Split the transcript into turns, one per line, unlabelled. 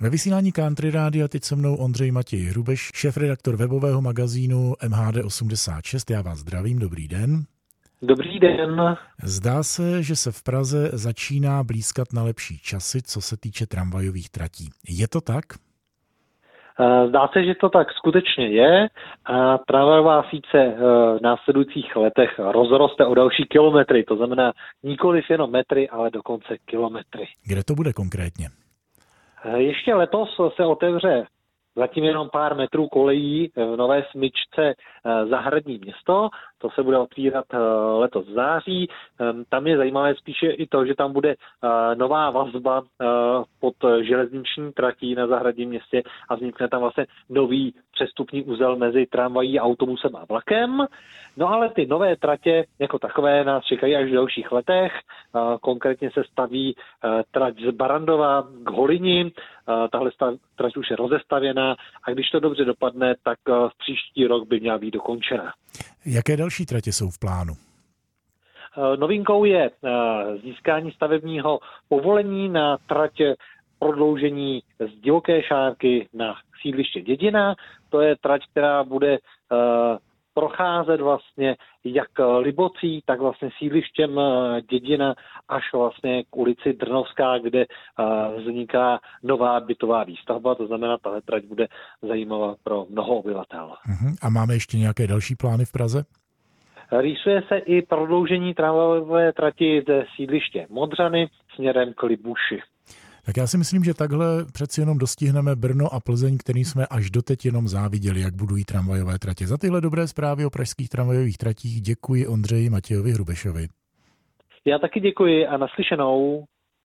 Ve vysílání Country Rádia teď se mnou Ondřej Matěj Hrubeš, šéf-redaktor webového magazínu MHD86. Já vás zdravím, dobrý den.
Dobrý den.
Zdá se, že se v Praze začíná blízkat na lepší časy, co se týče tramvajových tratí. Je to tak?
Eh, zdá se, že to tak skutečně je. A tramvajová síť eh, v následujících letech rozroste o další kilometry, to znamená nikoliv jenom metry, ale dokonce kilometry.
Kde to bude konkrétně?
Eh, ještě letos se otevře zatím jenom pár metrů kolejí v nové smyčce eh, Zahradní město. To se bude otvírat eh, letos v září. Tam je zajímavé spíše i to, že tam bude nová vazba pod železniční tratí na Zahradním městě a vznikne tam vlastně nový přestupní úzel mezi tramvají, autobusem a vlakem. No ale ty nové tratě jako takové nás čekají až v dalších letech. Konkrétně se staví trať z Barandova k Holini. Tahle trať už je rozestavěná a když to dobře dopadne, tak v příští rok by měla být dokončena.
Jaké další tratě jsou v plánu?
Novinkou je získání stavebního povolení na trať prodloužení z divoké šárky na sídliště Dědina. To je trať, která bude procházet vlastně jak Libocí, tak vlastně sídlištěm eh, Dědina až vlastně k ulici Drnovská, kde eh, vzniká nová bytová výstavba, to znamená, tahle trať bude zajímavá pro mnoho obyvatel.
Uh-huh. A máme ještě nějaké další plány v Praze?
Rýsuje se i prodloužení tramvajové trati ze sídliště Modřany směrem k Libuši.
Tak já si myslím, že takhle přeci jenom dostihneme Brno a Plzeň, který jsme až doteď jenom záviděli, jak budují tramvajové tratě. Za tyhle dobré zprávy o pražských tramvajových tratích děkuji Ondřeji Matějovi Hrubešovi.
Já taky děkuji a naslyšenou.